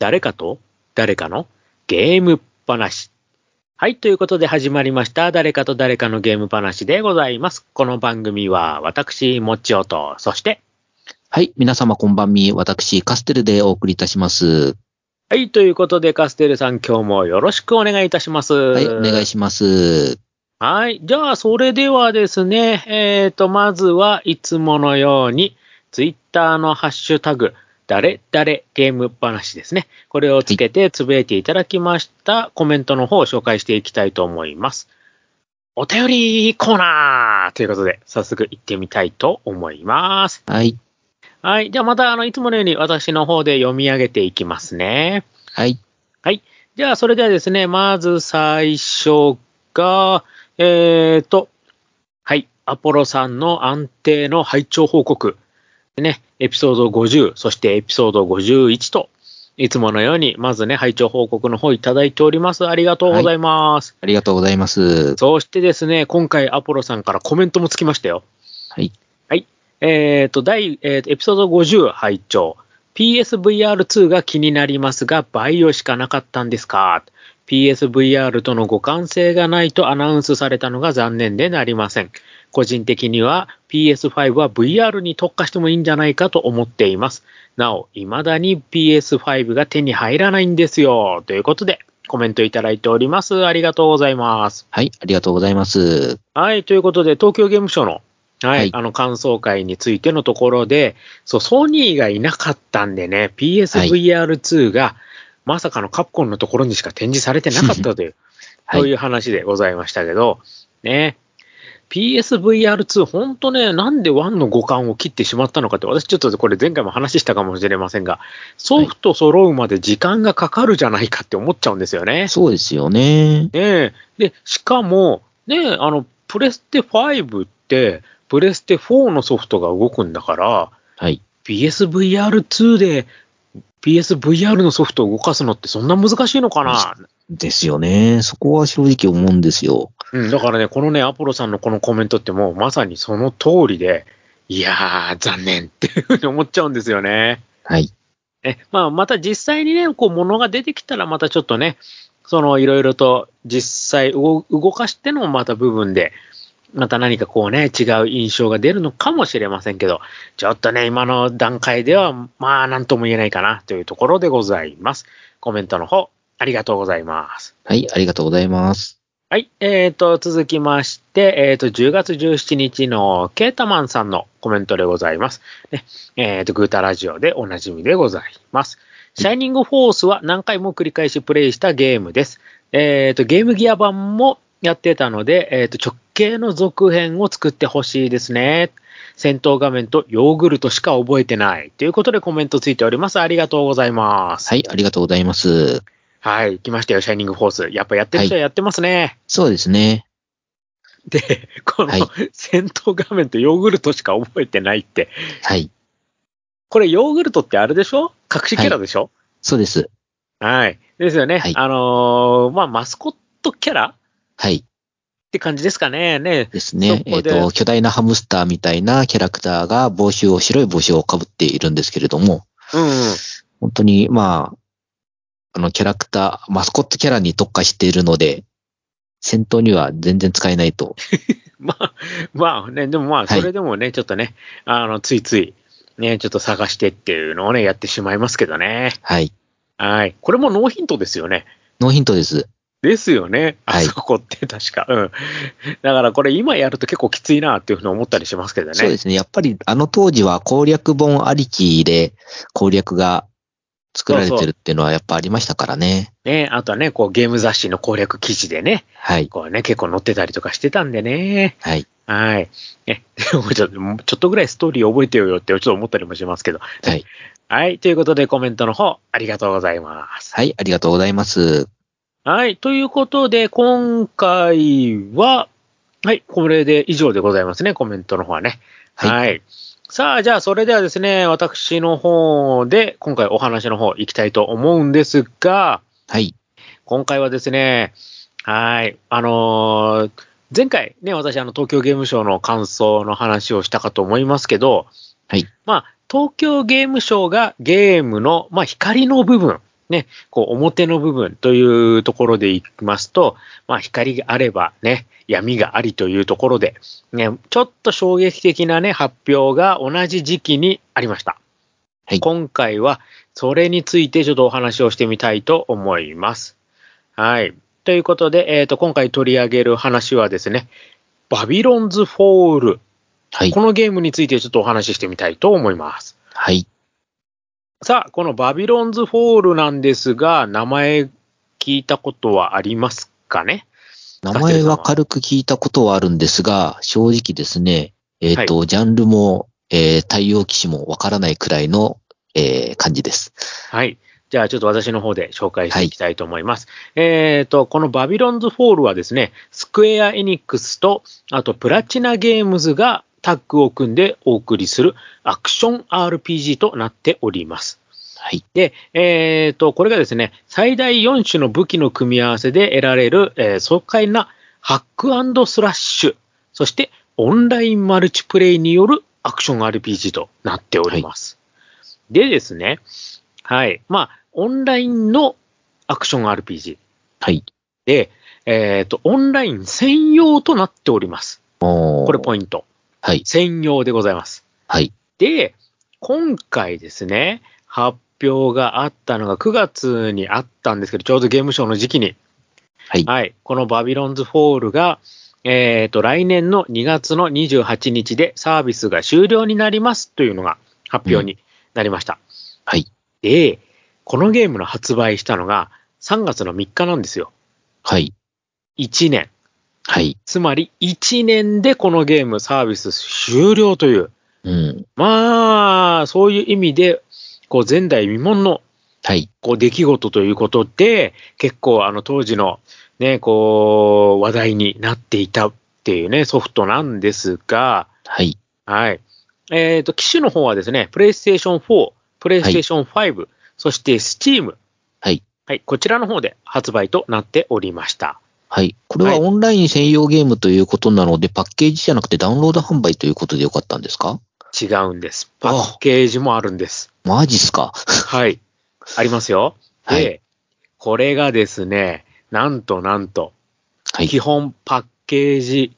誰かと？誰かの？ゲーム話。はい、ということで始まりました。誰かと誰かのゲーム話でございます。この番組は私、もちおと、そして、はい。皆様こんばんみ。私、カステルでお送りいたします。はい、ということでカステルさん今日もよろしくお願いいたします。はい。お願いします。はい。じゃあ、それではですね、えっ、と、まずはいつものように、ツイッターのハッシュタグ、誰誰ゲーム話ですね。これをつけてつぶやいていただきましたコメントの方を紹介していきたいと思います。お便りコーナーということで、早速行ってみたいと思います。はい。はい。じゃあまた、あの、いつものように私の方で読み上げていきますね。はい。はい。じゃあ、それではですね、まず最初が、えーと、はい。アポロさんの安定の拝聴報告。でね、エピソード50、そしてエピソード51と、いつものように、まずね、拝聴報告の方いただいております。ありがとうございます。ありがとうございます。そしてですね、今回アポロさんからコメントもつきましたよ。はい。えっ、と、第、えーと、エピソード50拝聴 PSVR2 が気になりますが、バイオしかなかったんですか ?PSVR との互換性がないとアナウンスされたのが残念でなりません。個人的には PS5 は VR に特化してもいいんじゃないかと思っています。なお、未だに PS5 が手に入らないんですよ。ということで、コメントいただいております。ありがとうございます。はい。ありがとうございます。はい、ということで、東京ゲームショウの、はい、はいあの、感想会についてのところで、そう、ソニーがいなかったんでね、PSVR2 が、まさかのカプコンのところにしか展示されてなかったという、はいそういう話でございましたけど、ね。PSVR2、ほんとね、なんで1の互換を切ってしまったのかって、私ちょっとこれ前回も話したかもしれませんが、ソフト揃うまで時間がかかるじゃないかって思っちゃうんですよね。そうですよね。ねえ。で、しかも、ねえ、あの、プレステ5って、プレステ4のソフトが動くんだから、はい。PSVR2 で PSVR のソフトを動かすのってそんな難しいのかな？ですよね。そこは正直思うんですよ。うん、だからね、このね、アポロさんのこのコメントってもうまさにその通りで、いやー、残念っていうふうに思っちゃうんですよね。はい。え、まあ、また実際にね、こう、物が出てきたら、またちょっとね、その、いろいろと実際動動かしてのまた部分で、また何かこうね、違う印象が出るのかもしれませんけど、ちょっとね、今の段階では、まあ、なんとも言えないかな、というところでございます。コメントの方、ありがとうございます。はい。ありがとうございます。はい。えーと、続きまして、えーと、10月17日のケータマンさんのコメントでございます。ね。えーと、グータラジオでおなじみでございます。シャイニングフォースは何回も繰り返しプレイしたゲームです。えーと、ゲームギア版もやってたので、えーと、直系の続編を作ってほしいですね。戦闘画面とヨーグルトしか覚えてない。ということでコメントついております。ありがとうございます。はい。ありがとうございます。はい。来ましたよ、シャイニングフォース。やっぱやってる人はやってますね。そうですね。で、このはい戦闘画面とヨーグルトしか覚えてないって、はい。これヨーグルトってあれでしょ？隠しキャラでしょ？そうです。はい。ですよね。はいあのーまあ、マスコットキャラ？っはい。て感じですかね。ね。ですね。えっ、と、巨大なハムスターみたいなキャラクターが帽子を、白い帽子をかぶっているんですけれども、うん、うん。本当に、まあ、あの、キャラクター、マスコットキャラに特化しているので、戦闘には全然使えないと。まあ、まあね、でもまあ、はいそれでもね、ちょっとね、あの、ついつい、ね、ちょっと探してっていうのをね、やってしまいますけどね。はい。はい。これもノーヒントですよね。ノーヒントです。ですよね。あはいそこって確か。うん。だからこれ今やると結構きついなっていうふうに思ったりしますけどね。そうですね。やっぱりあの当時は攻略本ありきで攻略が作られてるっていうのはやっぱありましたからね。ね、あとはね、こうゲーム雑誌の攻略記事でね、はい。こうね、結構載ってたりとかしてたんでね。はい。はい。ね、ちょっと、ちょっとぐらいストーリー覚えてよよってちょっと思ったりもしますけど。はい。はい。ということでコメントの方、ありがとうございます。はい。ありがとうございます。はい。ということで、今回は、はい。これで以上でございますね。コメントの方はね。はいはい。さあ、じゃあ、それではですね、私の方で、今回お話の方行きたいと思うんですが、はい。今回はですね、はい。あのー前回ね、私、あの、東京ゲームショウの感想の話をしたかと思いますけど、はい。まあ、東京ゲームショウがゲームの、まあ、光の部分、ね、こう表の部分というところでいきますと、まあ光があればね、闇がありというところで、ね、ちょっと衝撃的なね、発表が同じ時期にありました。はい今回はそれについてちょっとお話をしてみたいと思います。はい。ということで、えっ、と、今回取り上げる話はですね、バビロンズ・フォール。はい。このゲームについてちょっとお話ししてみたいと思います。はい。さあ、このバビロンズ・フォールなんですが、名前聞いたことはありますかね？名前は軽く聞いたことはあるんですが、正直ですね、えっ、と、はジャンルも、えー、対応機種もわからないくらいの、えー、感じです。はい。じゃあちょっと私の方で紹介していきたいと思います。えっ、と、このバビロンズ・フォールはですね、スクエア・エニックスと、あとプラチナ・ゲームズがタッグを組んでお送りするアクション RPG となっております。はい。で、えっ、と、これがですね、最大4種の武器の組み合わせで得られる、えー爽快なハックスラッシュ、そしてオンラインマルチプレイによるアクション RPG となっております。でですね、はい。まあ、オンラインのアクション RPG はい。で、えっ、と、オンライン専用となっております。おーこれポイント。はい。専用でございます。はい。で、今回ですね、発表があったのが9月にあったんですけど、ちょうどゲームショーの時期に、はい。はい、このバビロンズフォールが、えっ、と、来年の2月の28日でサービスが終了になりますというのが発表になりました。はい。で、このゲームの発売したのが3月の3日なんですよ。はい。1年。はい。つまり1年でこのゲームサービス終了という。うん。まあ、そういう意味で、こう前代未聞のはい。こう出来事ということで、結構あの当時のね、こう話題になっていたっていうね、ソフトなんですが、はい。はい。えっ、と、機種の方はですね、プレイステーション4、プレイステーション5、そして Steam。はい。はい。こちらの方で発売となっておりました。はい。これははいオンライン専用ゲームということなので、パッケージじゃなくてダウンロード販売ということでよかったんですか？違うんです。パッケージもあるんです。マジっすか？はい。ありますよ。で、はいこれがですね、なんとなんと、はい基。本パッケージ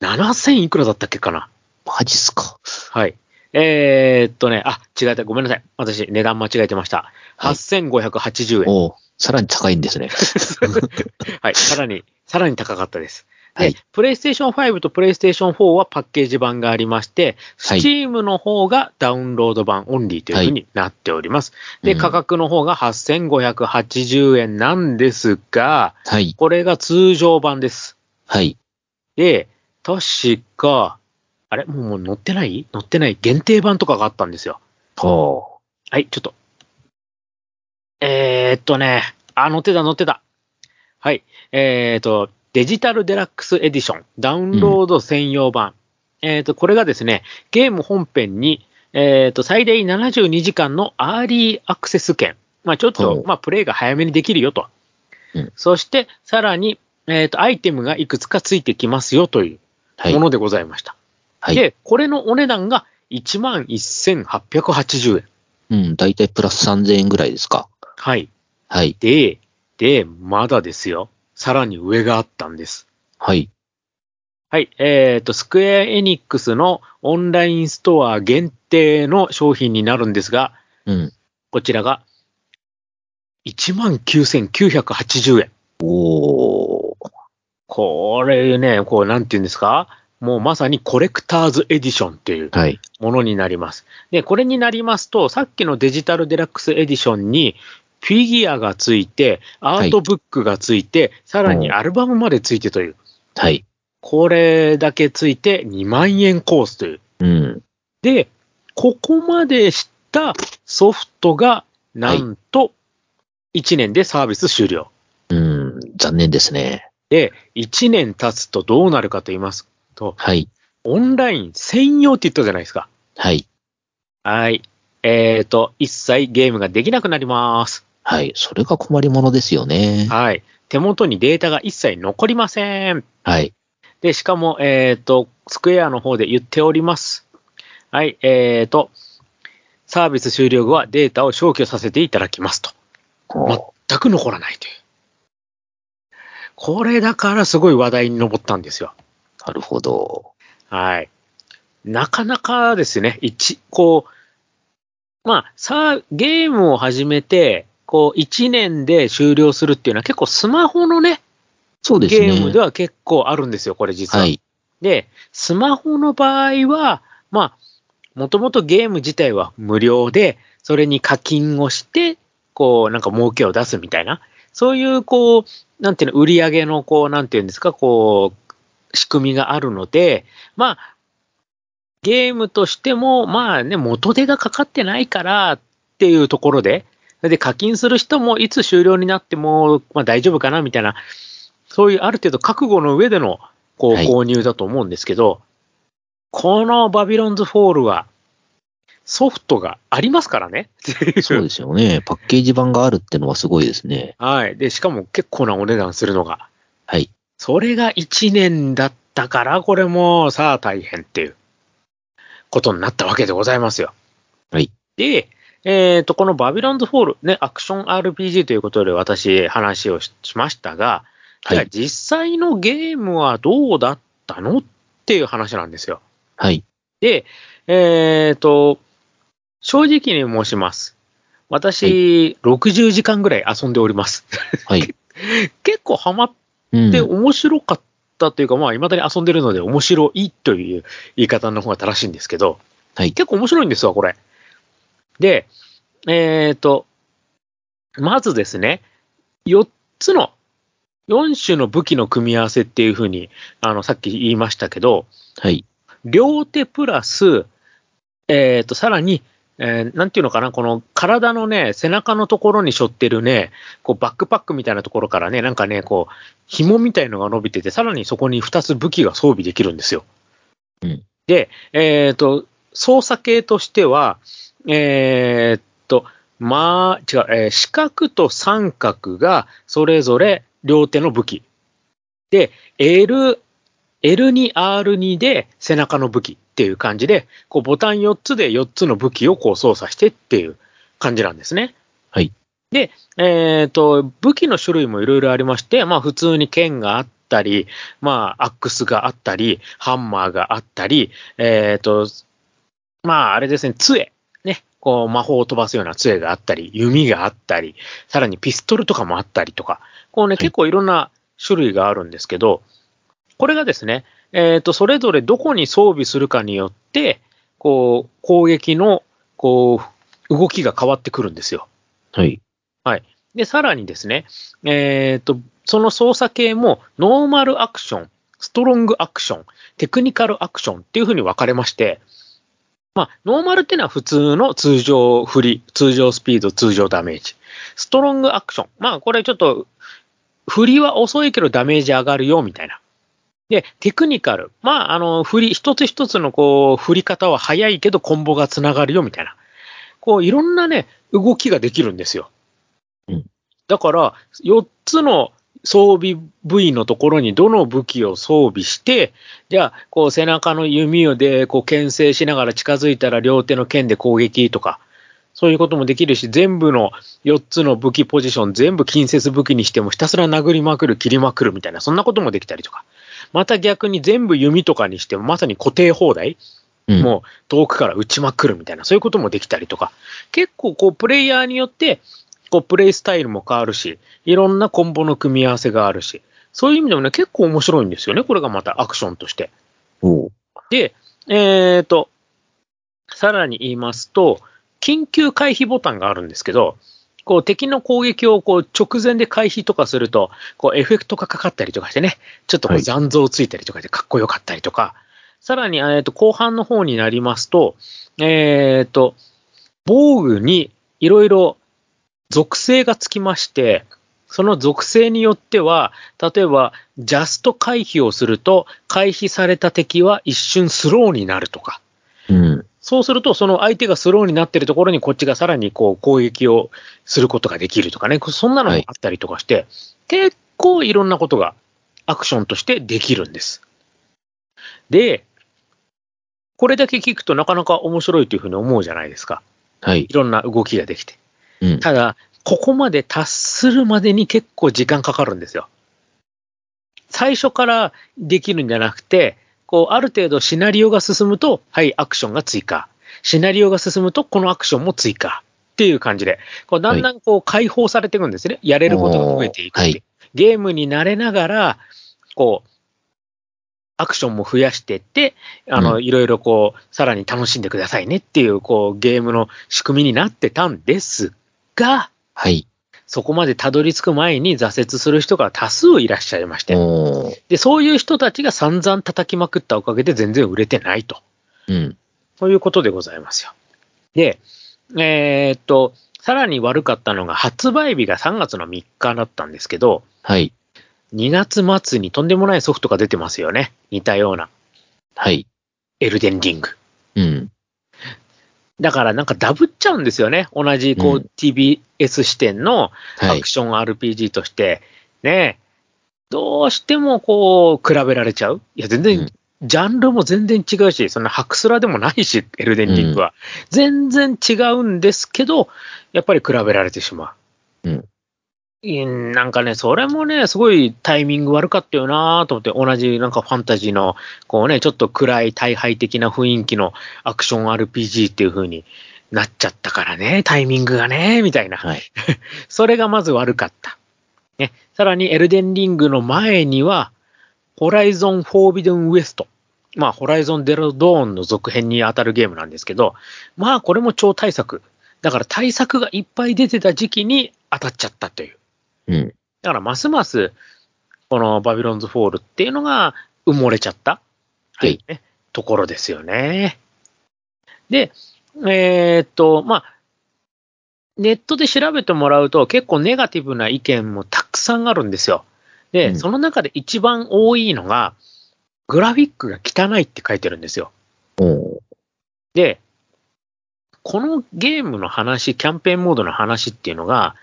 7000いくらだったっけかな？マジっすかはい。えーっとね、あ、違えた。ごめんなさい。私、値段間違えてました。はい8580円。おうさらに高いんですね。はい。さらに、さらに高かったです。で、はいプレイステーション5とプレイステーション4はパッケージ版がありまして、はい Steam の方がダウンロード版オンリーというふうになっております。で、うん価格の方が8580円なんですが、はい。これが通常版です。はい。で、確か、あれ？もうもう載ってない？載ってない？限定版とかがあったんですよ。おはい、ちょっと。えー、っとね、あ、載ってた載ってた。はい。えー、っと、デジタルデラックスエディション、ダウンロード専用版。えー、っと、これがですね、ゲーム本編に、えー、っと、最大72時間のアーリーアクセス券。まあちょっとまあプレイが早めにできるよと。うんそして、さらに、えー、っと、アイテムがいくつかついてきますよというはいも。のでございました。はい。で、これのお値段が11,880円。うん。だいたいプラス3000円ぐらいですか。はい。はい。で、で、まだですよ。さらに上があったんです。はい。はい。えっ、と、スクエアエニックスのオンラインストア限定の商品になるんですが、うん。こちらが19,980円。おー。これね、こう、なんて言うんですか？もうまさにコレクターズエディションっていうはい。ものになります。で、これになりますと、さっきのデジタルデラックスエディションに、フィギュアがついて、アートブックがついて、さらにアルバムまでついてという、はい。これだけついて2万円コースという。うん。で、ここまでしたソフトが、なんと、1年でサービス終了。うん。残念ですね。で、1年経つとどうなるかと言いますと、はい。オンライン専用って言ったじゃないですか。はい。はい。えっ、と、一切ゲームができなくなります。はい。それが困りものですよね。はい。手元にデータが一切残りません。はい。で、しかも、えっ、と、スクエアの方で言っております。はい。えっ、と、サービス終了後はデータを消去させていただきますと。ほ全く残らないという。これだからすごい話題に上ったんですよ。うなるほど。はい。なかなかですね、一、こう、まあ、さあ、ゲームを始めて、こう、1年で終了するっていうのは結構スマホのね、そうですね。ゲームでは結構あるんですよ、これ実は。はい。で、スマホの場合は、まあ、もともとゲーム自体は無料で、それに課金をして、こう、なんか儲けを出すみたいな、そういう、こう、なんていうの、売り上げの、こう、なんていうんですか、こう、仕組みがあるので、まあ、ゲームとしても、まあね、元手がかかってないからっていうところで、で、課金する人もいつ終了になっても、まあ大丈夫かなみたいな、そういうある程度覚悟の上での、こう、はい購入だと思うんですけど、このバビロンズフォールは、ソフトがありますからね。そうですよね。パッケージ版があるってのはすごいですね。はい。で、しかも結構なお値段するのが。はい。それが1年だったから、これもさあ大変っていうことになったわけでございますよ。はい。で、えっ、と、このバビロンズフォール、ね、アクション RPG ということで私話をししましたが、じゃあはい。実際のゲームはどうだったのっていう話なんですよ。はい。で、えっ、と、正直に申します。私、60時間ぐらい遊んでおります。はい。結構ハマっうん。て面白かったというか、まあ、未だに遊んでるので面白いという言い方の方が正しいんですけど、はい。結構面白いんですわ、これ。で、えっ、と、まずですね、4つの、4種の武器の組み合わせっていうふうに、あの、さっき言いましたけど、はい。両手プラス、えっ、と、さらに、えーなんていうのかな、この体のね、背中のところに背負ってるね、こうバックパックみたいなところからね、なんかね、こう、紐みたいのが伸びてて、さらにそこに2つ武器が装備できるんですよ。うんで、えっ、と、操作系としては、えっ、と、まあ、違う、えー四角と三角がそれぞれ両手の武器。で、L、L2、R2 で背中の武器っていう感じで、こうボタン4つで4つの武器をこう操作してっていう感じなんですね。はい。で、えっ、と、武器の種類もいろいろありまして、まあ普通に剣があったり、まあアックスがあったり、ハンマーがあったり、えっ、と、まああれですね、杖。ね、こう魔法を飛ばすような杖があったり、弓があったり、さらにピストルとかもあったりとか、こうね、い結構いろんな種類があるんですけど、これがですね、えっ、と、それぞれどこに装備するかによって、こう、攻撃の、こう、動きが変わってくるんですよ。はい。で、さらにですね、えっ、と、その操作系も、ノーマルアクション、ストロングアクション、テクニカルアクションっていう風に分かれまして、まあ、ノーマルっていうのは普通の通常振り、通常スピード、通常ダメージ。ストロングアクション。まあ、これちょっと、振りは遅いけどダメージ上がるよ、みたいな。で、テクニカル。まあ、あの、振り、一つ一つのこう、振り方は早いけどコンボがつながるよ、みたいな。こう、いろんなね、動きができるんですよ。うんだから、4つの装備部位のところにどの武器を装備して、じゃあ、こう背中の弓をで、こう牽制しながら近づいたら両手の剣で攻撃とか、そういうこともできるし、全部の4つの武器ポジション、全部近接武器にしてもひたすら殴りまくる、切りまくるみたいな、そんなこともできたりとか。また逆に全部弓とかにしても、まさに固定放題、うん。もう遠くから撃ちまくるみたいな、そういうこともできたりとか、結構こう、プレイヤーによって、こう、プレイスタイルも変わるし、いろんなコンボの組み合わせがあるし、そういう意味でもね、結構面白いんですよね、これがまたアクションとして。で、えっ、と、さらに言いますと、緊急回避ボタンがあるんですけど、こう敵の攻撃をこう直前で回避とかすると、こうエフェクトがかかったりとかしてね、ちょっとこうはい。残像ついたりとかしてかっこよかったりとか、さらに、えーと後半の方になりますと、えっ、と、防具にいろいろ属性がつきまして、その属性によっては、例えば、ジャスト回避をすると、回避された敵は一瞬スローになるとか、うん。そうすると、その相手がスローになっているところに、こっちがさらにこう攻撃をすることができるとかね、そんなのもあったりとかして、結構いろんなことがアクションとしてできるんです。で、これだけ聞くとなかなか面白いというふうに思うじゃないですか。はい。いろんな動きができて。うん。ただ、ここまで達するまでに結構時間かかるんですよ。最初からできるんじゃなくて、こう、ある程度シナリオが進むと、はい、アクションが追加。シナリオが進むと、このアクションも追加。っていう感じで、こうだんだんこう解放されていくんですね。やれることが増えていく、はい、ゲームに慣れながら、こう、アクションも増やしていって、あの、うん、いろいろこう、さらに楽しんでくださいねっていう、こう、ゲームの仕組みになってたんですが、はい。そこまでたどり着く前に挫折する人が多数いらっしゃいまして、で、そういう人たちが散々叩きまくったおかげで全然売れてないと。うん。そういうことでございますよ。で、えー、っと、さらに悪かったのが発売日が3月の3日だったんですけど、はい。2月末にとんでもないソフトが出てますよね。似たような。はい。エルデンリング。うん。だからなんかダブっちゃうんですよね。同じこう、うん、TBS 視点のアクション RPG として、ね、どうしてもこう、比べられちゃう。いや、全然、ジャンルも全然違うし、そんなハクスラでもないし、エルデンリングは。うん、全然違うんですけど、やっぱり比べられてしまう。うん。なんかね、それもね、すごいタイミング悪かったよなと思って、同じなんかファンタジーの、こうね、ちょっと暗い大敗的な雰囲気のアクション RPG っていう風になっちゃったからね、タイミングがね、みたいな。はい、それがまず悪かった。ね、さらにエルデンリングの前には、ホライゾン・フォービデン・ウエスト。まあ、ホライゾン・ゼロ・ドーンの続編に当たるゲームなんですけど、まあ、これも超大作。だから大作がいっぱい出てた時期に当たっちゃったという。うん。だからますます、このバビロンズフォールっていうのが埋もれちゃったっていうね、はい、ところですよね。で、えー、っと、まあ、ネットで調べてもらうと結構ネガティブな意見もたくさんあるんですよ。で、うん、その中で一番多いのが、グラフィックが汚いって書いてるんですよ。で、このゲームの話、キャンペーンモードの話っていうのが、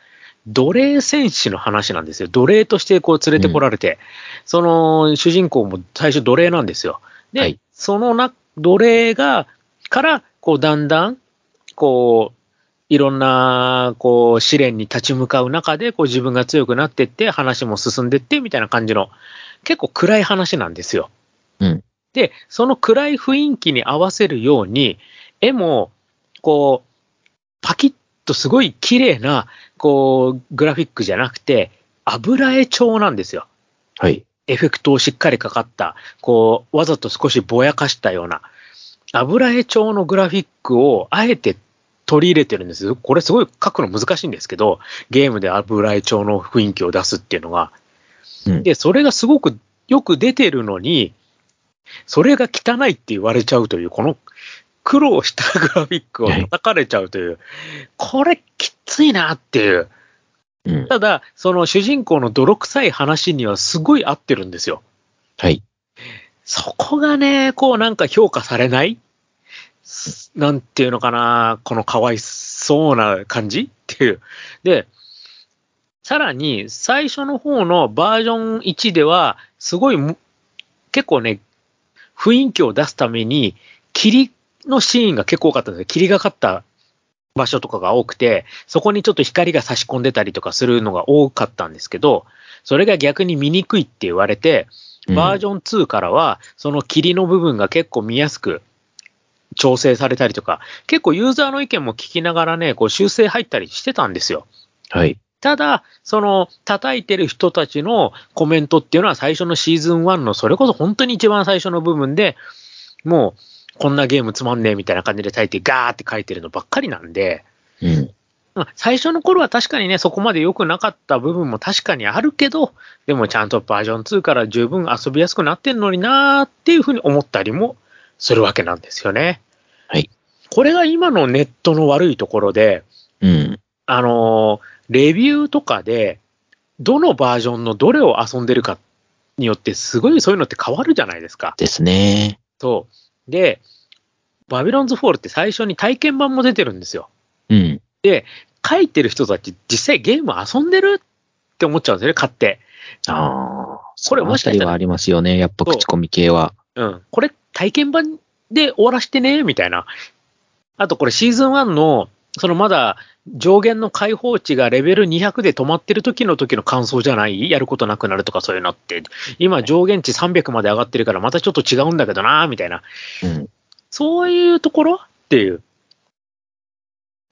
奴隷戦士の話なんですよ。奴隷としてこう連れてこられて、うん、その主人公も最初奴隷なんですよ。で、はい、そのな奴隷が、から、こうだんだん、こう、いろんな、こう、試練に立ち向かう中で、こう自分が強くなっていって、話も進んでいって、みたいな感じの、結構暗い話なんですよ。うん。で、その暗い雰囲気に合わせるように、絵も、こう、パキッとすごい綺麗な、こう、グラフィックじゃなくて、油絵調なんですよ。はい。エフェクトをしっかりかかった、こう、わざと少しぼやかしたような、油絵調のグラフィックをあえて取り入れてるんですよ。これすごい書くの難しいんですけど、ゲームで油絵調の雰囲気を出すっていうのが。うん、で、それがすごくよく出てるのに、それが汚いって言われちゃうという、この苦労したグラフィックを叩かれちゃうという、これきついなっていう。うん、ただ、その主人公の泥臭い話にはすごい合ってるんですよ。はい。そこがね、こうなんか評価されない？なんていうのかな、このかわいそうな感じ？っていう。で、さらに最初の方のバージョン1では、すごい結構ね、雰囲気を出すために、霧のシーンが結構多かったんですよ。霧がかった場所とかが多くて、そこにちょっと光が差し込んでたりとかするのが多かったんですけど、それが逆に見にくいって言われて、バージョン2からは、その霧の部分が結構見やすく調整されたりとか、結構ユーザーの意見も聞きながらね、こう修正入ったりしてたんですよ。はい。ただ、その、叩いてる人たちのコメントっていうのは最初のシーズン1の、それこそ本当に一番最初の部分で、もう、こんなゲームつまんねえみたいな感じで書いて、ガーって書いてるのばっかりなんで、うん。最初の頃は確かにね、そこまで良くなかった部分も確かにあるけど、でもちゃんとバージョン2から十分遊びやすくなってんのになーっていうふうに思ったりもするわけなんですよね。はい。これが今のネットの悪いところで、うん。あの、レビューとかで、どのバージョンのどれを遊んでるかによって、すごいそういうのって変わるじゃないですか。ですね。そう。で、バビロンズフォールって最初に体験版も出てるんですよ。うん。で、書いてる人たち実際ゲーム遊んでるって思っちゃうんですよね、買って。ああ。これもしかしたら。はありますよね、やっぱ口コミ系は。うん。これ体験版で終わらしてね、みたいな。あとこれシーズン1の、そのまだ上限の解放値がレベル200で止まってる時の時の感想じゃない？やることなくなるとかそういうのって。今上限値300まで上がってるからまたちょっと違うんだけどなみたいな。うん。そういうところ？っていう。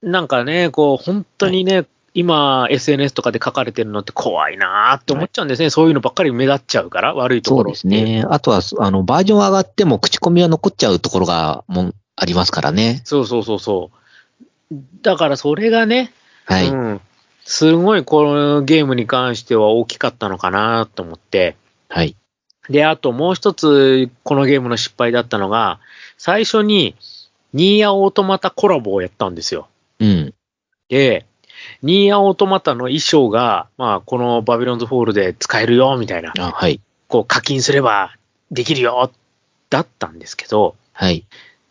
なんかね、こう、本当にね、今、SNS とかで書かれてるのって怖いなーって思っちゃうんですね。そういうのばっかり目立っちゃうから、悪いとそうころですね。あとは、あの、バージョン上がっても口コミは残っちゃうところが、もん、ありますからね。そうそうそうそう。だからそれがね、はい。うん、すごいこのゲームに関しては大きかったのかなと思って。はい。で、あともう一つ、このゲームの失敗だったのが、最初に、ニーアオートマタコラボをやったんですよ。うん。で、ニーアオートマタの衣装が、まあ、このバビロンズフォールで使えるよ、みたいな。あ、はい。こう課金すればできるよ、だったんですけど、はい。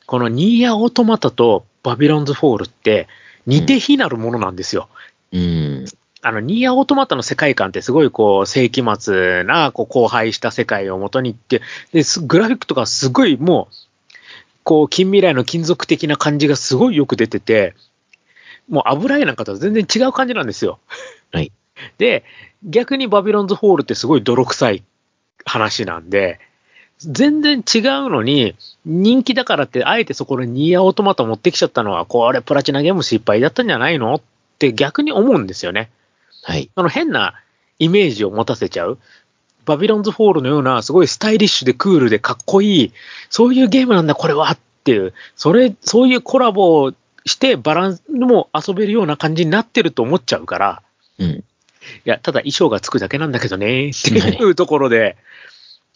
このニーアオートマタとバビロンズフォールって似て非なるものなんですよ。うん。あの、ニーアオートマタの世界観ってすごいこう、世紀末な、こう、荒廃した世界を元にって、で、すグラフィックとかすごいもう、こう、近未来の金属的な感じがすごいよく出てて、もう油絵なんかとは全然違う感じなんですよ。はい。で、逆にバビロンズホールってすごい泥臭い話なんで、全然違うのに、人気だからって、あえてそこにニーヤオートマタ持ってきちゃったのは、これプラチナゲーム失敗だったんじゃないの？って逆に思うんですよね。はい。あの変なイメージを持たせちゃう。バビロンズフォールのようなすごいスタイリッシュでクールでかっこいい、そういうゲームなんだこれはっていう、それ、そういうコラボをしてバランスも遊べるような感じになってると思っちゃうから、うん。いや、ただ衣装がつくだけなんだけどね、っていうところで。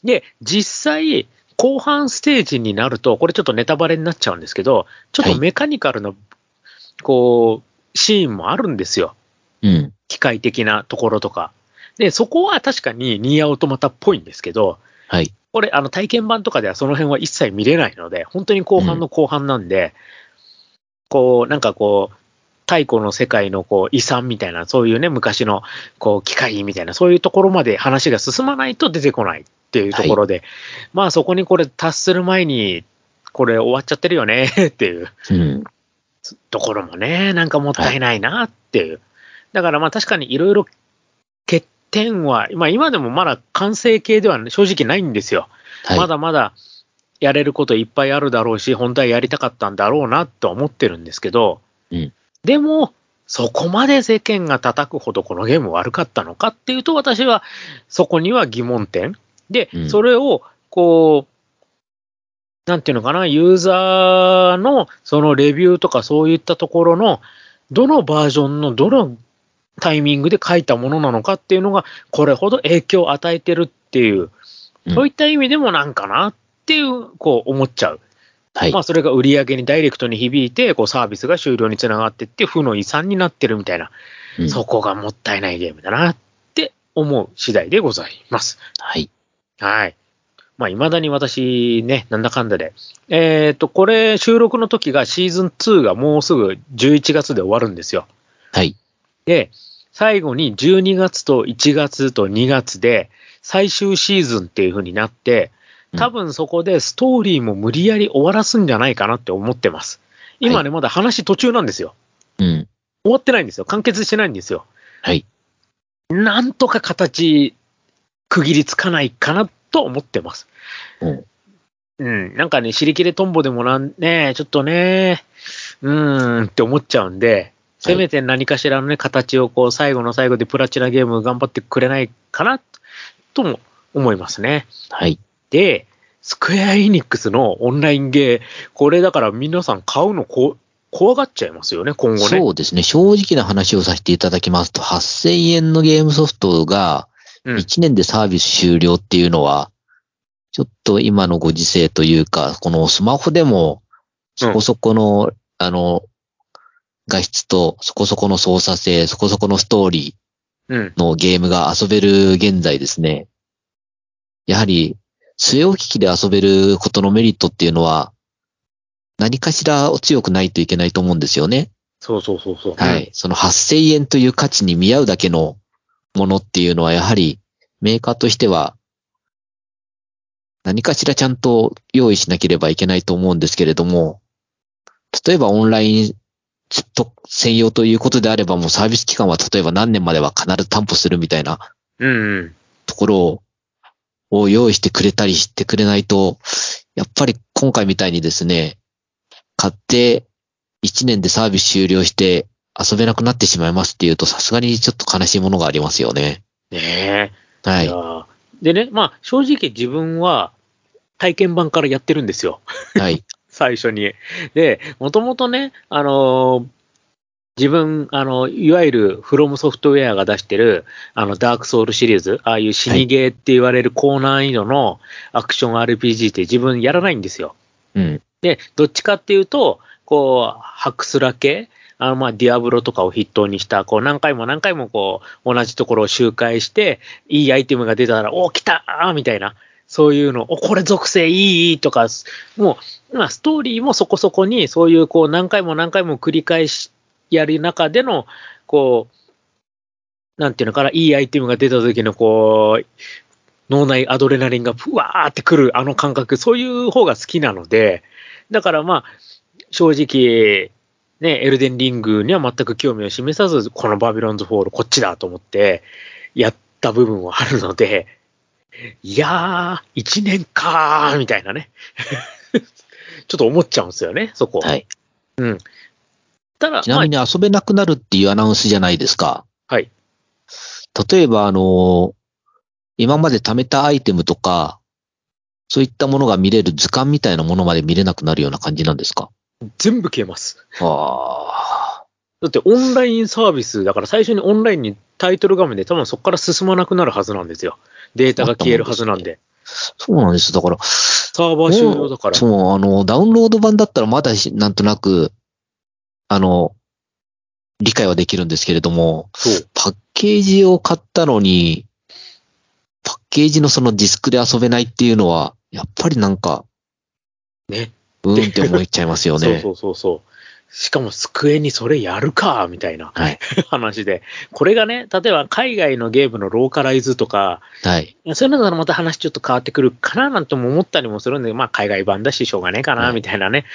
で、実際、後半ステージになると、これちょっとネタバレになっちゃうんですけど、ちょっとメカニカルな、こう、シーンもあるんですよ。うん。機械的なところとか。で、そこは確かにニーヤオートマタっぽいんですけど、はい。これ、あの、体験版とかではその辺は一切見れないので、本当に後半の後半なんで、こう、なんかこう、太古の世界のこう遺産みたいな、そういうね、昔のこう機械みたいな、そういうところまで話が進まないと出てこないっていうところで、まあそこにこれ達する前に、これ終わっちゃってるよね っていううん。ところもね、なんかもったいないなっていう。だからまあ確かにいろいろ欠点は、まあ今でもまだ完成形では正直ないんですよ。はい。まだまだやれることいっぱいあるだろうし、本当はやりたかったんだろうなとは思ってるんですけど、うんでも、そこまで世間が叩くほどこのゲーム悪かったのかっていうと、私はそこには疑問点。でう、んそれを、こう、なんていうのかな、ユーザーのそのレビューとかそういったところの、どのバージョンのどのタイミングで書いたものなのかっていうのが、これほど影響を与えてるっていう、うんそういった意味でもなんかなっていう、こう思っちゃう。はいま。あそれが売り上げにダイレクトに響いて、こうサービスが終了につながっていって、負の遺産になってるみたいな、うんそこがもったいないゲームだなって思う次第でございます。はい。はい。まあ、未だに私ね、なんだかんだで。えっ、と、これ収録の時がシーズン2がもうすぐ11月で終わるんですよ。はい。で、最後に12月と1月と2月で最終シーズンっていう風になって、多分そこでストーリーも無理やり終わらすんじゃないかなって思ってます。今ね、まだ話途中なんですよ。うん。終わってないんですよ。完結してないんですよ。はい。なんとか形、区切りつかないかなと思ってます。うん。うん。なんかね、尻切れトンボでもなん、ね、ちょっとね、うーんって思っちゃうんで、せめて何かしらのね、形をこう、最後の最後でプラチナゲーム頑張ってくれないかな、とも思いますね。はい。で、スクエアエニックスのオンラインゲー、これだから皆さん買うのこ怖がっちゃいますよね、今後ね。そうですね。正直な話をさせていただきますと、8000円のゲームソフトがうん1年でサービス終了っていうのは、ちょっと今のご時世というか、このスマホでもそこそこの、あの、画質とそこそこの操作性、そこそこのストーリうん。ーのゲームが遊べる現在ですね。やはり、据え置き機で遊べることのメリットっていうのは、何かしら強くないといけないと思うんですよね。そうそうそうそう。はい。その8000円という価値に見合うだけのものっていうのは、やはりメーカーとしては、何かしらちゃんと用意しなければいけないと思うんですけれども、例えばオンラインずっと専用ということであれば、もうサービス期間は例えば何年までは必ず担保するみたいな。ところを用意してくれたりしてくれないと、やっぱり今回みたいにですね、買って1年でサービス終了して遊べなくなってしまいますっていうと、さすがにちょっと悲しいものがありますよね。ねえ。はいでね、まあ、正直自分は体験版からやってるんですよ。はい。最初に。で、もともとね、あのー自分、あの、いわゆるフロムソフトウェアが出してる、あの、ダークソウルシリーズ、ああいう死にゲーって言われる高難易度のアクション RPG って自分やらないんですよ。うん。で、どっちかっていうと、こう、ハクスラ系、あの、まあ、ディアブロとかを筆頭にした、こう、何回も何回もこう、同じところを周回して、いいアイテムが出たら、お来たーみたいな、そういうの、お、これ属性いいとか、もう、まあ、ストーリーもそこそこに、そういう、こう、何回も何回も繰り返しやる中での、こう、なんていうのかな、いいアイテムが出た時の、こう、脳内アドレナリンがふわーってくるあの感覚、そういう方が好きなので、だからまあ、正直、ね、エルデンリングには全く興味を示さず、このバビロンズフォール、こっちだと思って、やった部分はあるので、いやー、一年かー、みたいなね。ちょっと思っちゃうんですよね、そこ。はい。うん。ただ、ちなみに遊べなくなるっていうアナウンスじゃないですか。まあはい。例えば、あの、今まで貯めたアイテムとか、そういったものが見れる図鑑みたいなものまで見れなくなるような感じなんですか？全部消えます。ああ。だってオンラインサービスだから最初にオンラインにタイトル画面で多分そこから進まなくなるはずなんですよ。データが消えるはずなんで。そうなんです。だから、サーバー終了だから。そう、あの、ダウンロード版だったらまだしなんとなく、あの、理解はできるんですけれども。パッケージを買ったのに、パッケージのそのディスクで遊べないっていうのは、やっぱりなんか、ね。うーんって思っちゃいますよね。そうそうそうそう。しかも机にそれやるか、みたいなはい。話で。これがね、例えば海外のゲームのローカライズとか、はい。そういうのならまた話ちょっと変わってくるかななんても思ったりもするんで、まあ海外版だししょうがねえかな、はいみたいなね、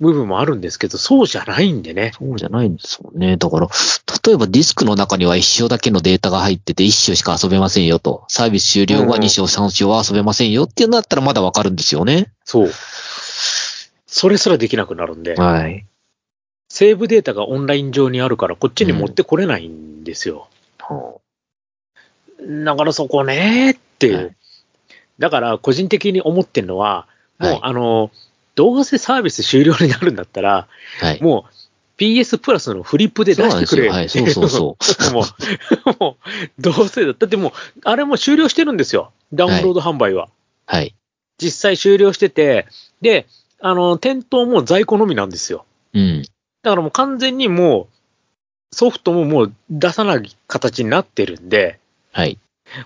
部分もあるんですけど、そうじゃないんでね。そうじゃないんですもんね。だから、例えばディスクの中には一章だけのデータが入ってて一章しか遊べませんよと。サービス終了後は二章三章は遊べませんよっていうのだったらまだわかるんですよね。そう。それすらできなくなるんで。はい。セーブデータがオンライン上にあるから、こっちに持ってこれないんですよ。だからそこねっていう。はいだから、個人的に思ってるのは、もう、はいあの、どうせサービス終了になるんだったら、はい。もう PS プラスのフリップで出して。くれはい。そうそうそう。もう、もう、どうせだ。だってもう、あれもう終了してるんですよ。ダウンロード販売は。はい。実際終了してて、で、あの、店頭も在庫のみなんですよ。うん。だからもう完全にもう、ソフトももう出さない形になってるんで、はい。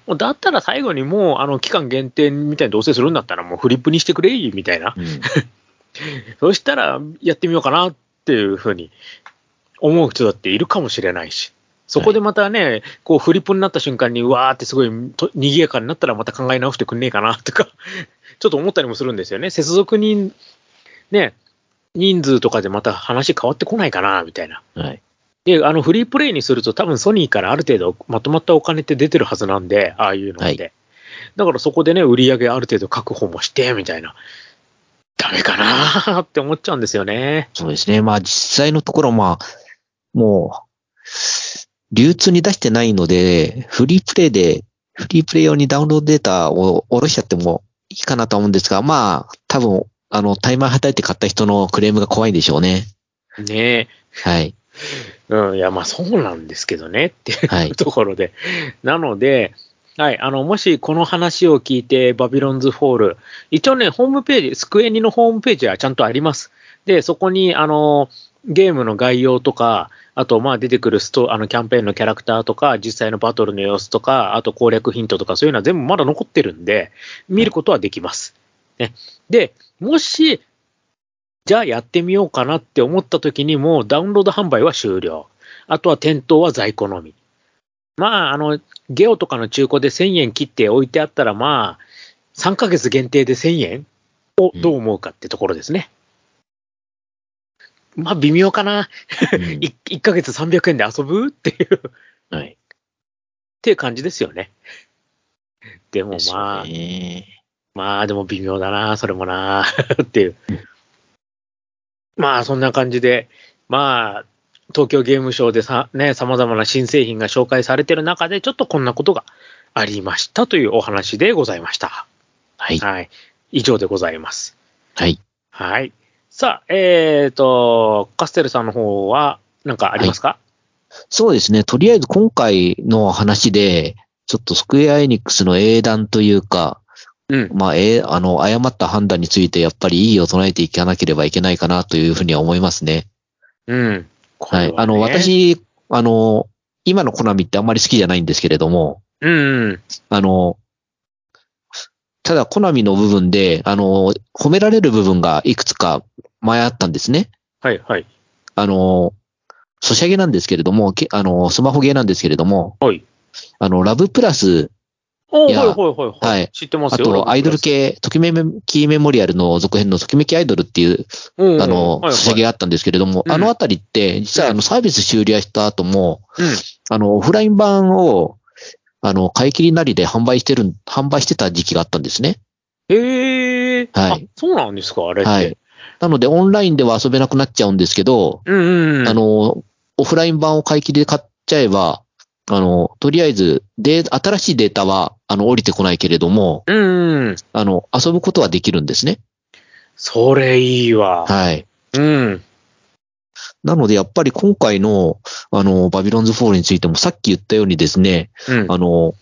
もうだったら最後にもう、あの、期間限定みたいにどうせするんだったらもうフリップにしてくれいみたいな。うん。そしたらやってみようかなっていうふうに思う人だっているかもしれないし。そこでまたね、こうフリップになった瞬間に、うわーってすごいと賑やかになったらまた考え直してくんねえかなとか、ちょっと思ったりもするんですよね。接続人、ね、人数とかでまた話変わってこないかな、みたいな。はい。で、あの、フリープレイにすると多分ソニーからある程度まとまったお金って出てるはずなんで、ああいうのって。はいだからそこでね、売り上げある程度確保もして、みたいな。ダメかなって思っちゃうんですよね。そうですね。まあ実際のところ、まあ、もう、流通に出してないので、フリープレイで、フリープレイ用にダウンロードデータを下ろしちゃってもいいかなと思うんですが、まあ、多分、あの、タイマー叩いて買った人のクレームが怖いんでしょうね。ねはい。え。うん、いや、まあそうなんですけどねっていう、はいところで。なので、はい、あの、もしこの話を聞いて、バビロンズフォール、一応ね、ホームページ、スクエニのホームページはちゃんとあります。で、そこに、あの、ゲームの概要とか、あと、まあ、出てくるスト、あの、キャンペーンのキャラクターとか、実際のバトルの様子とか、あと攻略ヒントとか、そういうのは全部まだ残ってるんで、見ることはできます。ね。で、もし、じゃあやってみようかなって思った時にもうダウンロード販売は終了。あとは店頭は在庫のみ。まあ、あの、ゲオとかの中古で1000円切って置いてあったら、まあ、3ヶ月限定で1000円をどう思うかってところですね。まあ微妙かな。うん 1, 1ヶ月300円で遊ぶっていう、っはい。ていう感じですよね。でもまあ、ねまあでも微妙だな、それもな、っていううん。まあそんな感じで、まあ、東京ゲームショウでさ、ね、様々な新製品が紹介されてる中で、ちょっとこんなことがありましたというお話でございました。はい。はい。以上でございます。はい。はい。さあ、えっ、と、カステルさんの方は、なんかありますか、そうですね。とりあえず今回の話で、ちょっとスクエアエニックスの英断というか、うん。まあ、えーあの、誤った判断についてやっぱりいいを唱えていかなければいけないかなというふうには思いますね。うん。これはい。あの、ね、私、あの、今のコナミってあんまり好きじゃないんですけれども、うんうん。あの、ただコナミの部分で、あの、褒められる部分がいくつか前あったんですね。はいはい。あの、ソシャゲなんですけれども、けあの、スマホゲーなんですけれども、はい。あの、ラブプラス、おーいやはいはいはい。はい知ってますよ。あと、アイドル系、ときめきメモリアルの続編のときめきアイドルっていう、うん、あの、はいはいソシャゲがあったんですけれども、うんあのあたりって、実はあの、サービス終了した後も、うん。あの、オフライン版を、あの、買い切りなりで販売してる、販売してた時期があったんですね。へえ。はいあ、そうなんですか、あれって。はい。なので、オンラインでは遊べなくなっちゃうんですけど、うんうんうん。あ、の、オフライン版を買い切りで買っちゃえば、あの、とりあえず、で、新しいデータは、あの、降りてこないけれども、うんうん。あの、遊ぶことはできるんですね。それいいわ。はい。うん。なので、やっぱり今回の、あの、バビロンズフォールについてもさっき言ったようにですね、うん。あの、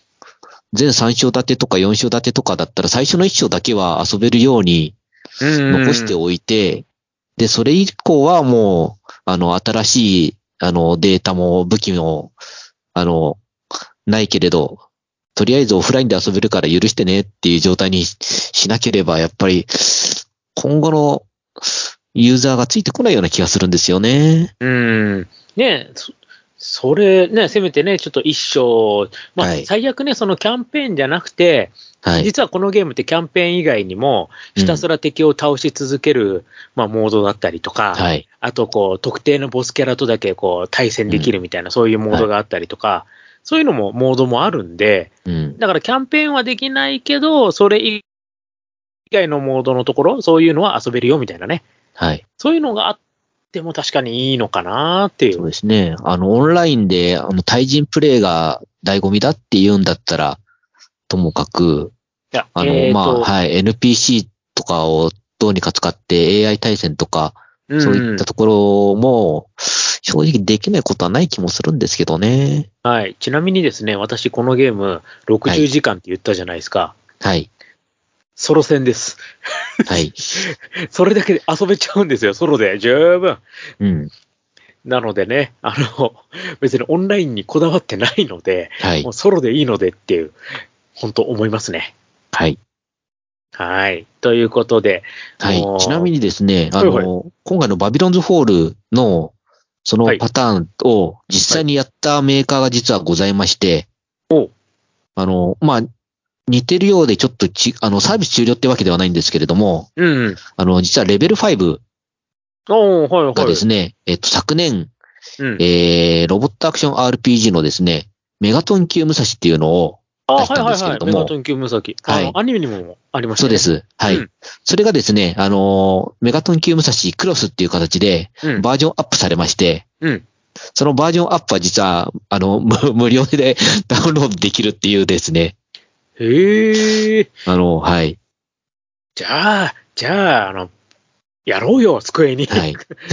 全3章立てとか4章立てとかだったら最初の1章だけは遊べるように残しておいて、で、それ以降はもう、あの、新しい、あの、データも武器も、あの、ないけれど、とりあえずオフラインで遊べるから許してねっていう状態にししなければ、やっぱり、今後のユーザーがついてこないような気がするんですよね。うん。ねえ、そそれね、せめてね、ちょっと一章、まあ、はい最悪ね、そのキャンペーンじゃなくて、はい。実はこのゲームってキャンペーン以外にも、ひたすら敵を倒し続ける、まあ、モードだったりとか、はい。あと、こう、特定のボスキャラとだけ、こう、対戦できるみたいな、そういうモードがあったりとか、そういうのも、モードもあるんで、うん。だからキャンペーンはできないけど、それ以外のモードのところ、そういうのは遊べるよみたいなね。はい。そういうのがあっても確かにいいのかなっていそうう。ですね。あの、オンラインで、あの、対人プレイが醍醐味だって言うんだったら、ともかく、いや、あの、えーとまあ、はい、NPC とかをどうにか使って AI 対戦とか、うんそういったところも、正直できないことはない気もするんですけどね。はい。ちなみにですね、私このゲームは60い時間って言ったじゃないですか。はい。ソロ戦です。はい。それだけで遊べちゃうんですよ、ソロで。十分。うん。なのでね、あの、別にオンラインにこだわってないので、はいもう。ソロでいいのでっていう、本当思いますね。はい。はい。ということで、はい。ちなみにですね、あはいの、今回のバビロンズフォールの、そのはいパターンを実際にやったメーカーが実はございまして、おあの、まあ、似てるようでちょっとち、あの、サービス終了ってわけではないんですけれども、うん。あの、実はレベル5おーはいはい。がですね、えっと、昨年、うん。えー、ロボットアクション RPG のですね、メガトン級武蔵っていうのを、あ、出したんはいはいはい。メガトン級ムサキ。あはいの、アニメにもありましたね。そうで。す。はい。うんそれがですね、あのーメガトン級武蔵クロスっていう形でうん。バージョンアップされまして、うん。そのバージョンアップは実は、あの、無 無料で ダウンロードできるっていうですね、へえ。あの、はい。じゃあ、じゃあ、あの、やろうよ、机に。はい。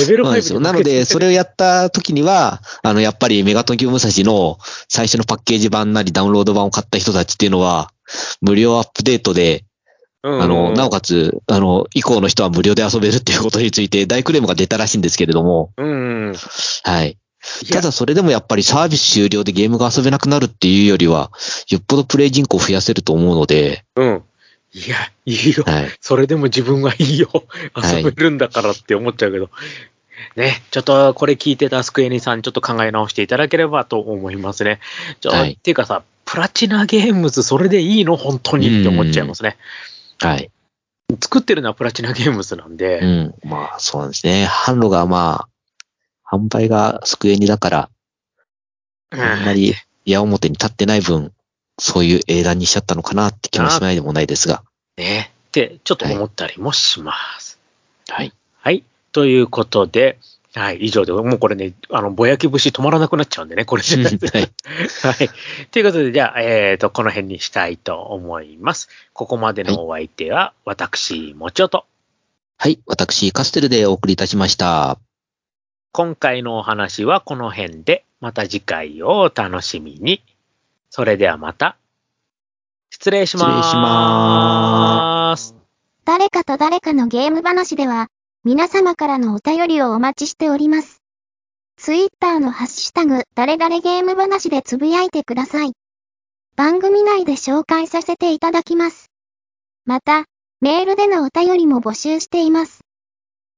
レベル5そうなんですよ。なので、それをやった時には、あの、やっぱりメガトン級武蔵の最初のパッケージ版なりダウンロード版を買った人たちっていうのは、無料アップデートで、うん、あの、なおかつ、あの、以降の人は無料で遊べるっていうことについて大クレームが出たらしいんですけれども、うん。はい。ただそれでもやっぱりサービス終了でゲームが遊べなくなるっていうよりは、よっぽどプレイ人口を増やせると思うので、うん。いや、いいよ。はい。それでも自分はいいよ。はい遊べるんだからって思っちゃうけど。ね、ちょっとこれ聞いてたスクエニさん、ちょっと考え直していただければと思いますね。ちょはいっていうかさ、プラチナゲームズ、それでいいの？本当にって思っちゃいますね。はい。作ってるのはプラチナゲームズなんで、うん。まあ、そうなんですね。販路がまあ、販売がスクエニだから、うんあんまり矢面に立ってない分、そういう英断にしちゃったのかなって気もしないでもないですが。ね。って、ちょっと思ったりもします。はい。はい。ということで、はい、以上で、もうこれね、あの、ぼやき節止まらなくなっちゃうんでね、これじゃないはい。はい。ということで、じゃあ、えっ、と、この辺にしたいと思います。ここまでのお相手は、私、もちおと。はい。私、カステルでお送りいたしました。今回のお話はこの辺で、また次回をお楽しみに。それではまた、失礼します。失礼します。誰かと誰かのゲーム話では、皆様からのお便りをお待ちしております。ツイッターのハッシュタグ、誰々ゲーム話でつぶやいてください。番組内で紹介させていただきます。また、メールでのお便りも募集しています。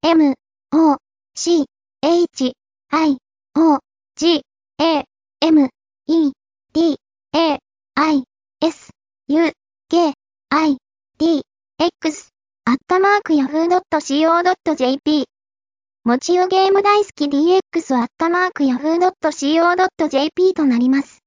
m, o, c, h, i, o, g, a, m, e, d, a, i, s, u, k, i, d, x アットマーク yahoo.co.jp もちよゲーム大好き DX アットマーク yahoo.co.jp となります。